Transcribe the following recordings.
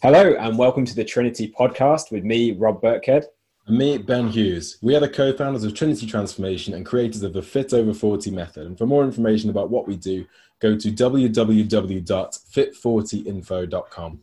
Hello, and welcome to the Trinity podcast with me, Rob Burkhead. And me, Ben Hughes. We are the co founders of Trinity Transformation and creators of the Fit Over 40 method. And for more information about what we do, go to www.fit40info.com.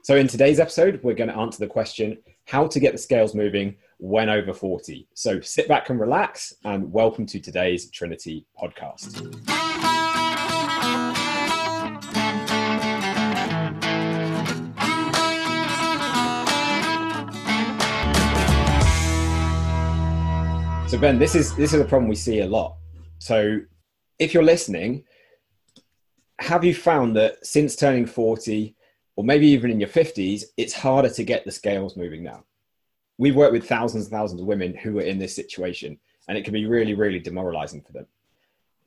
So, in today's episode, we're going to answer the question how to get the scales moving when over 40. So, sit back and relax, and welcome to today's Trinity podcast. So Ben, this is this is a problem we see a lot. So if you're listening, have you found that since turning 40 or maybe even in your 50s, it's harder to get the scales moving now? We've worked with thousands and thousands of women who are in this situation, and it can be really, really demoralizing for them.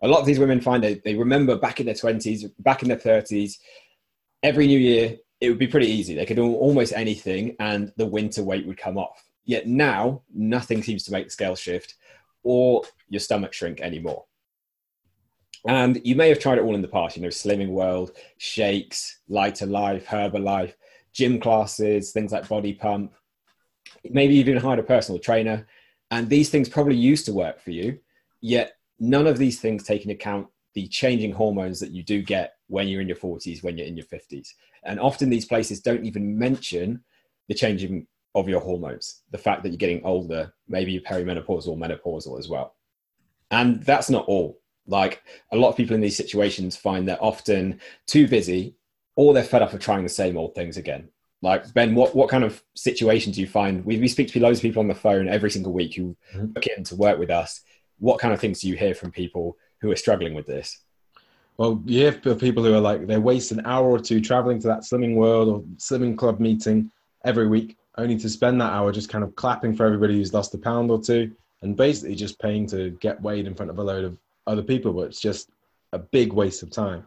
A lot of these women find that they remember back in their 20s, back in their 30s, every new year, it would be pretty easy. They could do almost anything, and the winter weight would come off. Yet now, nothing seems to make the scale shift or your stomach shrink anymore. And you may have tried it all in the past, you know, Slimming World, shakes, Lighter Life, Herbalife, gym classes, things like Body Pump. Maybe you've even hired a personal trainer. And these things probably used to work for you, yet none of these things take into account the changing hormones that you do get when you're in your 40s, when you're in your 50s. And often these places don't even mention the changing of your hormones, the fact that you're getting older, maybe you're perimenopausal menopausal as well. And that's not all. Like a lot of people in these situations find they're often too busy or they're fed up of trying the same old things again. Like Ben, what, what kind of situations do you find? We, we speak to loads of people on the phone every single week who mm-hmm. book in to work with us. What kind of things do you hear from people who are struggling with this? Well, you hear people who are like they waste an hour or two traveling to that slimming world or slimming club meeting every week only to spend that hour just kind of clapping for everybody who's lost a pound or two and basically just paying to get weighed in front of a load of other people, but it's just a big waste of time.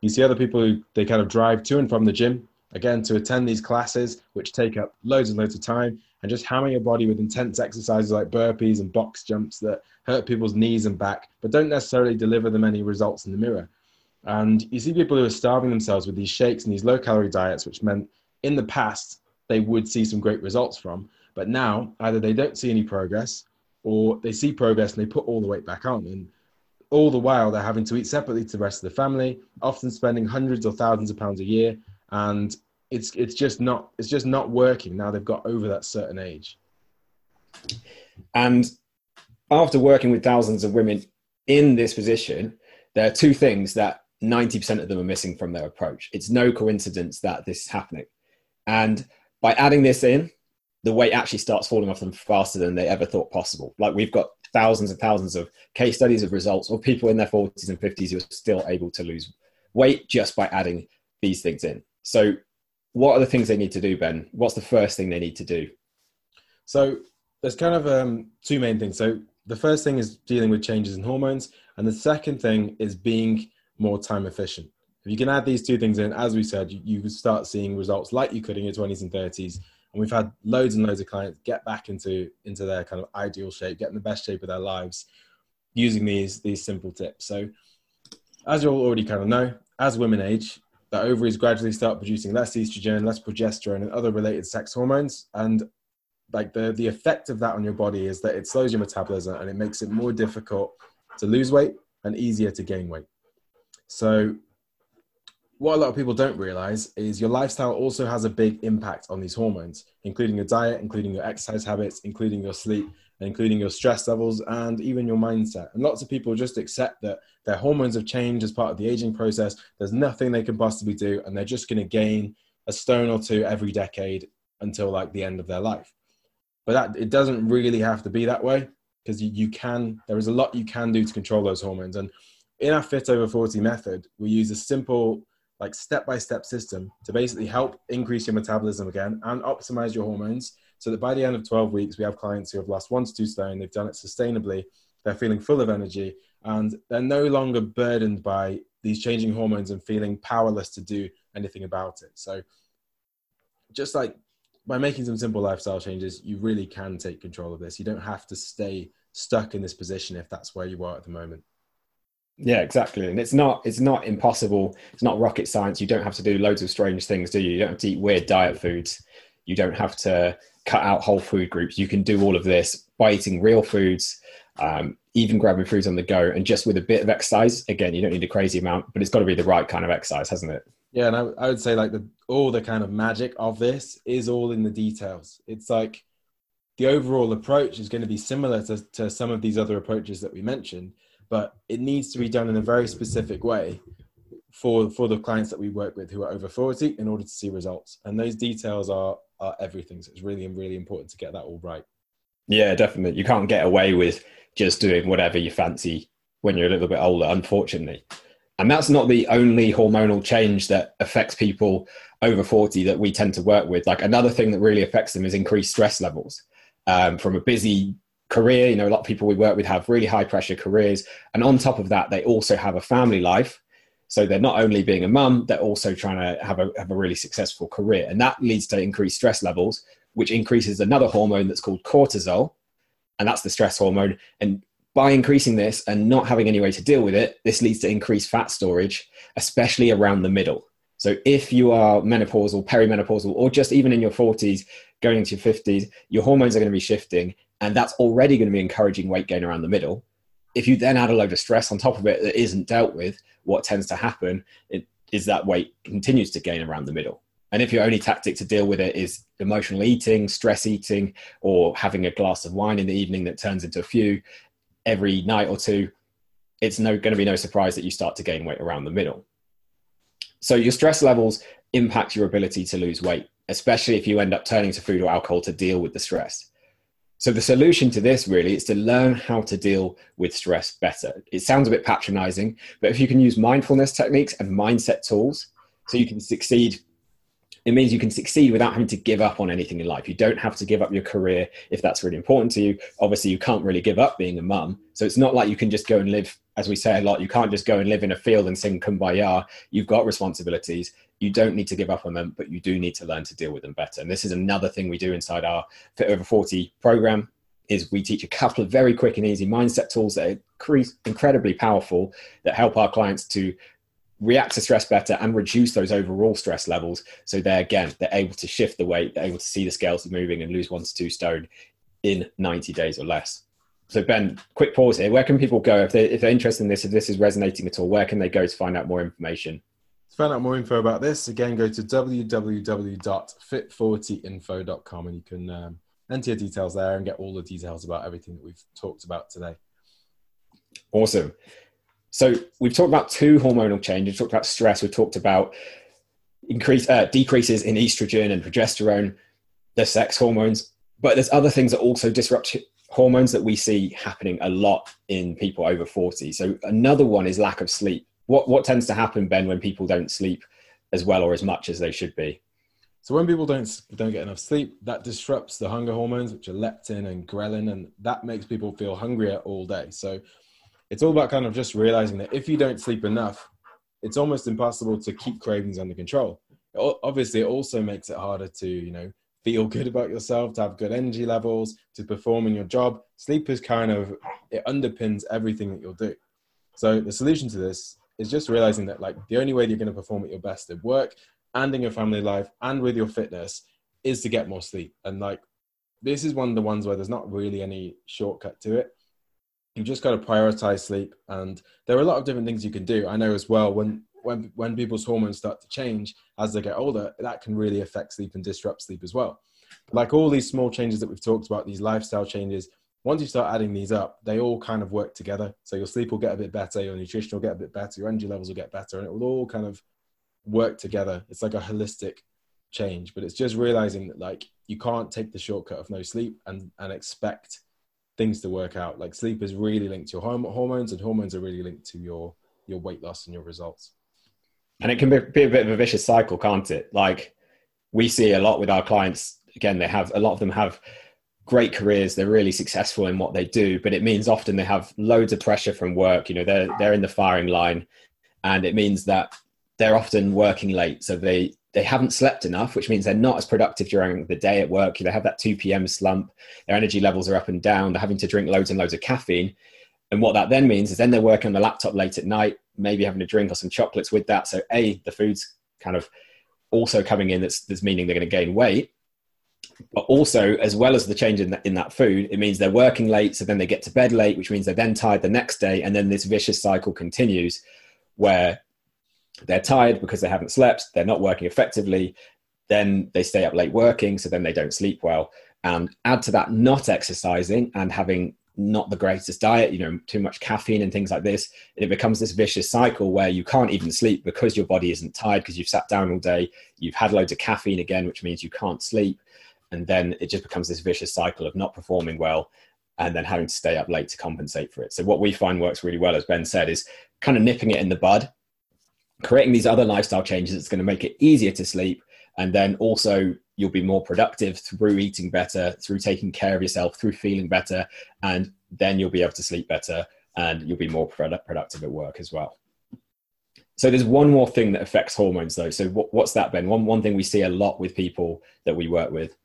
You see other people who they kind of drive to and from the gym, again, to attend these classes, which take up loads and loads of time, and just hammer your body with intense exercises like burpees and box jumps that hurt people's knees and back, but don't necessarily deliver them any results in the mirror. And you see people who are starving themselves with these shakes and these low calorie diets, which meant in the past they would see some great results from. But now either they don't see any progress or they see progress and they put all the weight back on. And all the while they're having to eat separately to the rest of the family, often spending hundreds or thousands of pounds a year. And it's it's just not it's just not working now they've got over that certain age. And after working with thousands of women in this position, there are two things that 90% of them are missing from their approach. It's no coincidence that this is happening. And by adding this in, the weight actually starts falling off them faster than they ever thought possible. Like we've got thousands and thousands of case studies of results of people in their 40s and 50s who are still able to lose weight just by adding these things in. So, what are the things they need to do, Ben? What's the first thing they need to do? So, there's kind of um, two main things. So, the first thing is dealing with changes in hormones, and the second thing is being more time efficient. If you can add these two things in, as we said, you, you start seeing results like you could in your 20s and 30s. And we've had loads and loads of clients get back into, into their kind of ideal shape, getting the best shape of their lives using these, these simple tips. So, as you all already kind of know, as women age, the ovaries gradually start producing less estrogen, less progesterone, and other related sex hormones. And like the, the effect of that on your body is that it slows your metabolism and it makes it more difficult to lose weight and easier to gain weight. So what a lot of people don't realize is your lifestyle also has a big impact on these hormones, including your diet, including your exercise habits, including your sleep, including your stress levels, and even your mindset. And lots of people just accept that their hormones have changed as part of the aging process. There's nothing they can possibly do, and they're just going to gain a stone or two every decade until like the end of their life. But that it doesn't really have to be that way because you, you can. There is a lot you can do to control those hormones, and in our Fit Over 40 method, we use a simple like step by step system to basically help increase your metabolism again and optimize your hormones so that by the end of 12 weeks, we have clients who have lost one to two stone, they've done it sustainably, they're feeling full of energy, and they're no longer burdened by these changing hormones and feeling powerless to do anything about it. So, just like by making some simple lifestyle changes, you really can take control of this. You don't have to stay stuck in this position if that's where you are at the moment. Yeah, exactly. And it's not it's not impossible. It's not rocket science. You don't have to do loads of strange things, do you? You don't have to eat weird diet foods. You don't have to cut out whole food groups. You can do all of this by eating real foods, um, even grabbing foods on the go, and just with a bit of exercise. Again, you don't need a crazy amount, but it's got to be the right kind of exercise, hasn't it? Yeah, and I, I would say like the all the kind of magic of this is all in the details. It's like the overall approach is going to be similar to, to some of these other approaches that we mentioned, but it needs to be done in a very specific way for for the clients that we work with who are over 40 in order to see results. And those details are are everything. So it's really really important to get that all right. Yeah, definitely. You can't get away with just doing whatever you fancy when you're a little bit older, unfortunately. And that's not the only hormonal change that affects people over 40 that we tend to work with. Like another thing that really affects them is increased stress levels um, from a busy career. You know, a lot of people we work with have really high pressure careers. And on top of that, they also have a family life. So they're not only being a mum, they're also trying to have a, have a really successful career. And that leads to increased stress levels, which increases another hormone that's called cortisol. And that's the stress hormone. And by increasing this and not having any way to deal with it, this leads to increased fat storage, especially around the middle. So if you are menopausal, perimenopausal, or just even in your 40s, going into your 50s, your hormones are going to be shifting, and that's already going to be encouraging weight gain around the middle. If you then add a load of stress on top of it that isn't dealt with, what tends to happen is that weight continues to gain around the middle. And if your only tactic to deal with it is emotional eating, stress eating, or having a glass of wine in the evening that turns into a few, every night or two, it's no, going to be no surprise that you start to gain weight around the middle. So your stress levels impact your ability to lose weight, especially if you end up turning to food or alcohol to deal with the stress. So the solution to this really is to learn how to deal with stress better. It sounds a bit patronizing, but if you can use mindfulness techniques and mindset tools so you can succeed it means you can succeed without having to give up on anything in life. You don't have to give up your career if that's really important to you. Obviously, you can't really give up being a mum. So it's not like you can just go and live, as we say a lot, you can't just go and live in a field and sing kumbaya. You've got responsibilities. You don't need to give up on them, but you do need to learn to deal with them better. And this is another thing we do inside our Fit Over 40 program is we teach a couple of very quick and easy mindset tools that are incredibly powerful that help our clients to react to stress better and reduce those overall stress levels. So they're again, they're able to shift the weight, they're able to see the scales moving and lose one to two stone in 90 days or less. So Ben, quick pause here. Where can people go if, they, if they're interested in this, if this is resonating at all, where can they go to find out more information? Find out more info about this, again, go to www.fit40info.com and you can um, enter your details there and get all the details about everything that we've talked about today. Awesome. So we've talked about two hormonal changes. We've talked about stress. We've talked about increase uh, decreases in estrogen and progesterone, the sex hormones. But there's other things that also disrupt hormones that we see happening a lot in people over 40. So another one is lack of sleep. What what tends to happen, Ben, when people don't sleep as well or as much as they should be? So when people don't don't get enough sleep, that disrupts the hunger hormones, which are leptin and ghrelin, and that makes people feel hungrier all day. So it's all about kind of just realizing that if you don't sleep enough, it's almost impossible to keep cravings under control. Obviously, it also makes it harder to, you know, feel good about yourself, to have good energy levels, to perform in your job. Sleep is kind of, it underpins everything that you'll do. So the solution to this is just realizing that like the only way you're going to perform at your best at work and in your family life and with your fitness is to get more sleep. And like, this is one of the ones where there's not really any shortcut to it. You've just got to prioritize sleep and there are a lot of different things you can do. I know as well when when when people's hormones start to change as they get older that can really affect sleep and disrupt sleep as well. Like all these small changes that we've talked about these lifestyle changes once you start adding these up they all kind of work together so your sleep will get a bit better your nutrition will get a bit better your energy levels will get better and it will all kind of work together it's like a holistic change but it's just realizing that like you can't take the shortcut of no sleep and and expect things to work out. Like sleep is really linked to your hormones, and hormones are really linked to your your weight loss and your results. And it can be, be a bit of a vicious cycle, can't it? Like we see a lot with our clients. Again, they have a lot of them have great careers. They're really successful in what they do, but it means often they have loads of pressure from work. You know, they're they're in the firing line, and it means that they're often working late. So they they haven't slept enough, which means they're not as productive during the day at work. They have that 2 p.m. slump. Their energy levels are up and down. They're having to drink loads and loads of caffeine. And what that then means is then they're working on the laptop late at night, maybe having a drink or some chocolates with that. So A, the food's kind of also coming in that's, that's meaning they're going to gain weight. But also, as well as the change in, in that food, it means they're working late. So then they get to bed late, which means they're then tired the next day. And then this vicious cycle continues where they're tired because they haven't slept, they're not working effectively, then they stay up late working, so then they don't sleep well. And add to that not exercising and having not the greatest diet, you know, too much caffeine and things like this, and it becomes this vicious cycle where you can't even sleep because your body isn't tired because you've sat down all day, you've had loads of caffeine again, which means you can't sleep. And then it just becomes this vicious cycle of not performing well and then having to stay up late to compensate for it. So what we find works really well, as Ben said, is kind of nipping it in the bud, creating these other lifestyle changes that's going to make it easier to sleep and then also you'll be more productive through eating better through taking care of yourself through feeling better and then you'll be able to sleep better and you'll be more productive at work as well. So there's one more thing that affects hormones though. So what's that ben? One, one thing we see a lot with people that we work with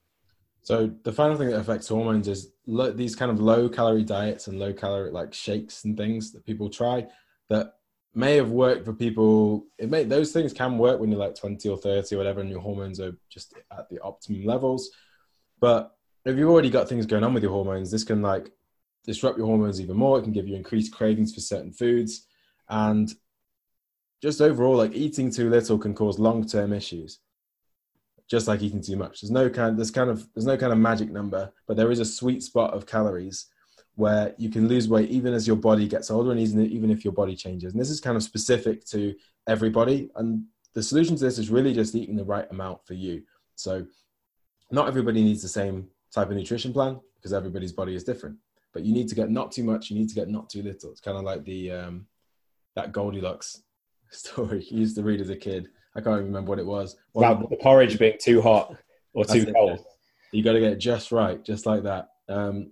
so the final thing that affects hormones is lo- these kind of low calorie diets and low calorie like shakes and things that people try that may have worked for people. It may those things can work when you're like 20 or 30 or whatever, and your hormones are just at the optimum levels. But if you've already got things going on with your hormones, this can like disrupt your hormones even more. It can give you increased cravings for certain foods, and just overall, like eating too little can cause long-term issues. Just like eating too much. There's no kind. There's kind of there's no kind of magic number, but there is a sweet spot of calories where you can lose weight even as your body gets older and even, if your body changes. And this is kind of specific to everybody. And the solution to this is really just eating the right amount for you. So not everybody needs the same type of nutrition plan because everybody's body is different. But you need to get not too much, you need to get not too little. It's kind of like the um, that Goldilocks story you used to read as a kid. I can't even remember what it was. About the porridge being too hot or too cold. You got to get it just right, just like that. Um,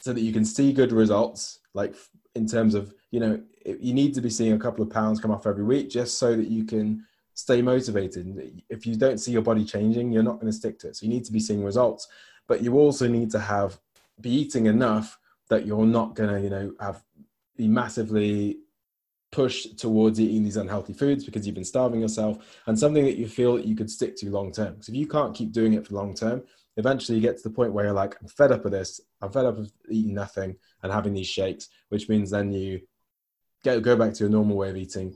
so that you can see good results like in terms of you know you need to be seeing a couple of pounds come off every week just so that you can stay motivated if you don't see your body changing you're not going to stick to it so you need to be seeing results but you also need to have be eating enough that you're not going to you know have be massively pushed towards eating these unhealthy foods because you've been starving yourself and something that you feel that you could stick to long term because if you can't keep doing it for long term eventually you get to the point where you're like, I'm fed up of this. I'm fed up of eating nothing and having these shakes, which means then you get, go back to your normal way of eating,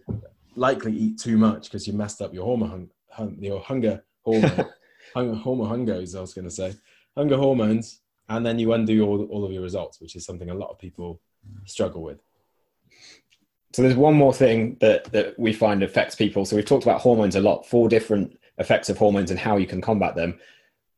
likely eat too much because you messed up your hormone, hung, your hunger hormone, hunger, hormone hungos, I was going to say, hunger hormones, and then you undo all, all of your results, which is something a lot of people struggle with. So there's one more thing that, that we find affects people. So we've talked about hormones a lot, four different effects of hormones and how you can combat them.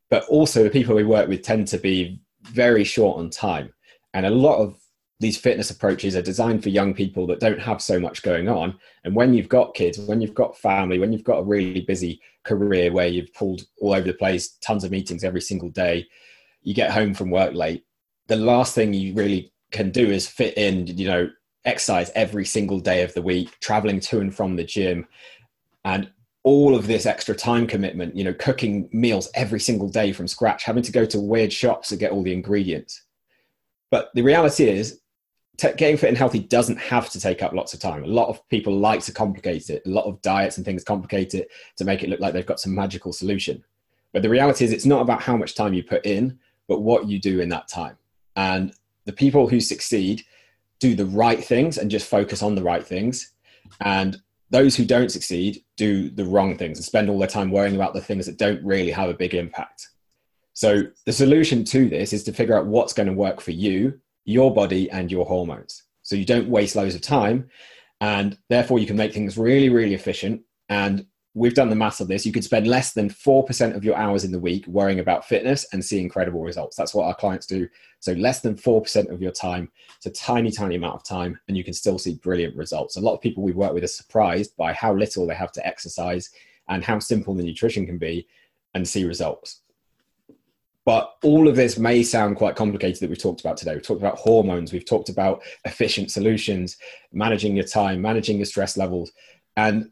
But also the people we work with tend to be very short on time. And a lot of these fitness approaches are designed for young people that don't have so much going on. And when you've got kids when you've got family when you've got a really busy career where you've pulled all over the place tons of meetings every single day you get home from work late the last thing you really can do is fit in you know exercise every single day of the week traveling to and from the gym and all of this extra time commitment, you know, cooking meals every single day from scratch, having to go to weird shops to get all the ingredients. But the reality is, getting fit and healthy doesn't have to take up lots of time. A lot of people like to complicate it. A lot of diets and things complicate it to make it look like they've got some magical solution. But the reality is, it's not about how much time you put in, but what you do in that time. And the people who succeed do the right things and just focus on the right things. And those who don't succeed do the wrong things and spend all their time worrying about the things that don't really have a big impact. So the solution to this is to figure out what's going to work for you, your body, and your hormones. So you don't waste loads of time, and therefore you can make things really, really efficient and we've done the math of this. You could spend less than 4% of your hours in the week worrying about fitness and see incredible results. That's what our clients do. So, less than 4% of your time. It's a tiny, tiny amount of time, and you can still see brilliant results. A lot of people we work with are surprised by how little they have to exercise and how simple the nutrition can be and see results. But all of this may sound quite complicated that we've talked about today. We've talked about hormones, we've talked about efficient solutions, managing your time, managing your stress levels. And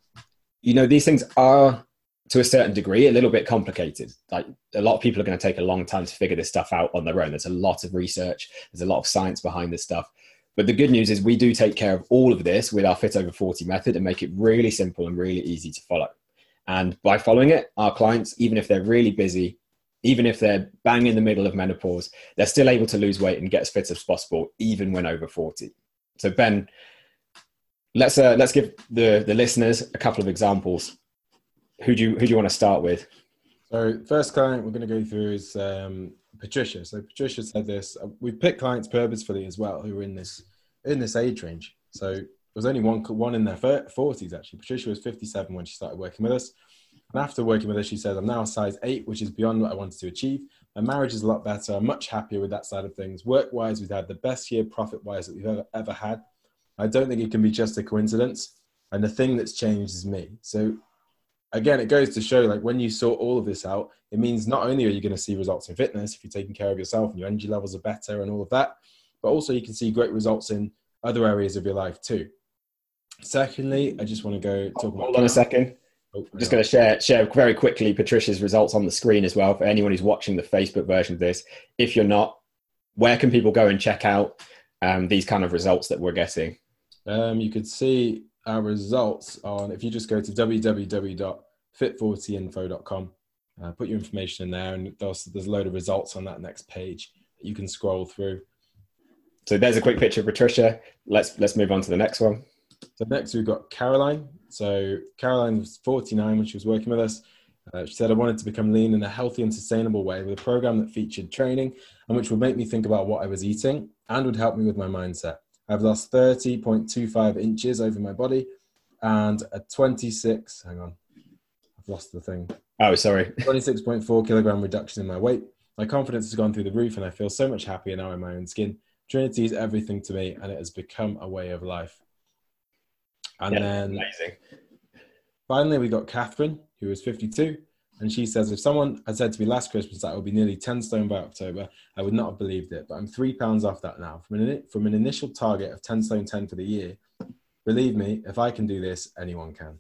you know, these things are to a certain degree a little bit complicated. Like a lot of people are going to take a long time to figure this stuff out on their own. There's a lot of research, there's a lot of science behind this stuff. But the good news is we do take care of all of this with our Fit Over 40 method and make it really simple and really easy to follow. And by following it, our clients, even if they're really busy, even if they're bang in the middle of menopause, they're still able to lose weight and get as fit as possible, even when over 40. So, Ben, let's uh, let's give the the listeners a couple of examples. Who do you who do you want to start with? So, first client we're going to go through is um, Patricia. So, Patricia said this. Uh, we picked clients purposefully as well who were in this in this age range. So, there was only one one in their 40s actually. Patricia was 57 when she started working with us. And after working with her, she says, I'm now a size eight, which is beyond what I wanted to achieve. My marriage is a lot better. I'm much happier with that side of things. Work wise, we've had the best year profit wise that we've ever, ever had. I don't think it can be just a coincidence. And the thing that's changed is me. So again, it goes to show like when you sort all of this out, it means not only are you going to see results in fitness if you're taking care of yourself and your energy levels are better and all of that, but also you can see great results in other areas of your life too. Secondly, I just want to go talk about. Hold on a second. Oh, I'm just going to share share very quickly Patricia's results on the screen as well for anyone who's watching the Facebook version of this. If you're not, where can people go and check out um, these kind of results that we're getting? Um, you could see our results on if you just go to www.fit40info.com, uh, put your information in there, and there's, there's a load of results on that next page that you can scroll through. So there's a quick picture of Patricia. Let's let's move on to the next one. So next we've got Caroline. So Caroline was 49 when she was working with us. Uh, she said, I wanted to become lean in a healthy and sustainable way with a program that featured training and which would make me think about what I was eating and would help me with my mindset. I've lost 30.25 inches over my body and a 26, hang on, I've lost the thing. Oh, sorry. 26.4 kilogram reduction in my weight. My confidence has gone through the roof and I feel so much happier now in my own skin. Trinity is everything to me and it has become a way of life. And yeah, then amazing. finally, we got Catherine, who is 52. And she says, if someone had said to me last Christmas that I would be nearly 10 stone by October, I would not have believed it. But I'm three pounds off that now. From an, from an initial target of 10 stone 10 for the year, believe me, if I can do this, anyone can.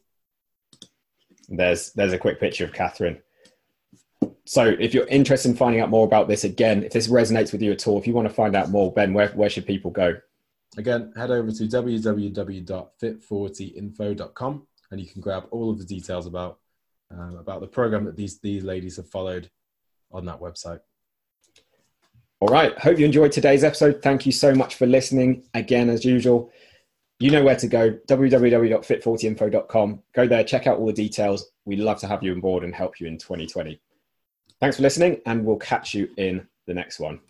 There's, there's a quick picture of Catherine. So if you're interested in finding out more about this, again, if this resonates with you at all, if you want to find out more, Ben, where, where should people go? Again, head over to www.fit40info.com and you can grab all of the details about um, about the program that these these ladies have followed on that website. All right. Hope you enjoyed today's episode. Thank you so much for listening. Again, as usual, you know where to go www.fit40info.com. Go there, check out all the details. We'd love to have you on board and help you in 2020. Thanks for listening, and we'll catch you in the next one.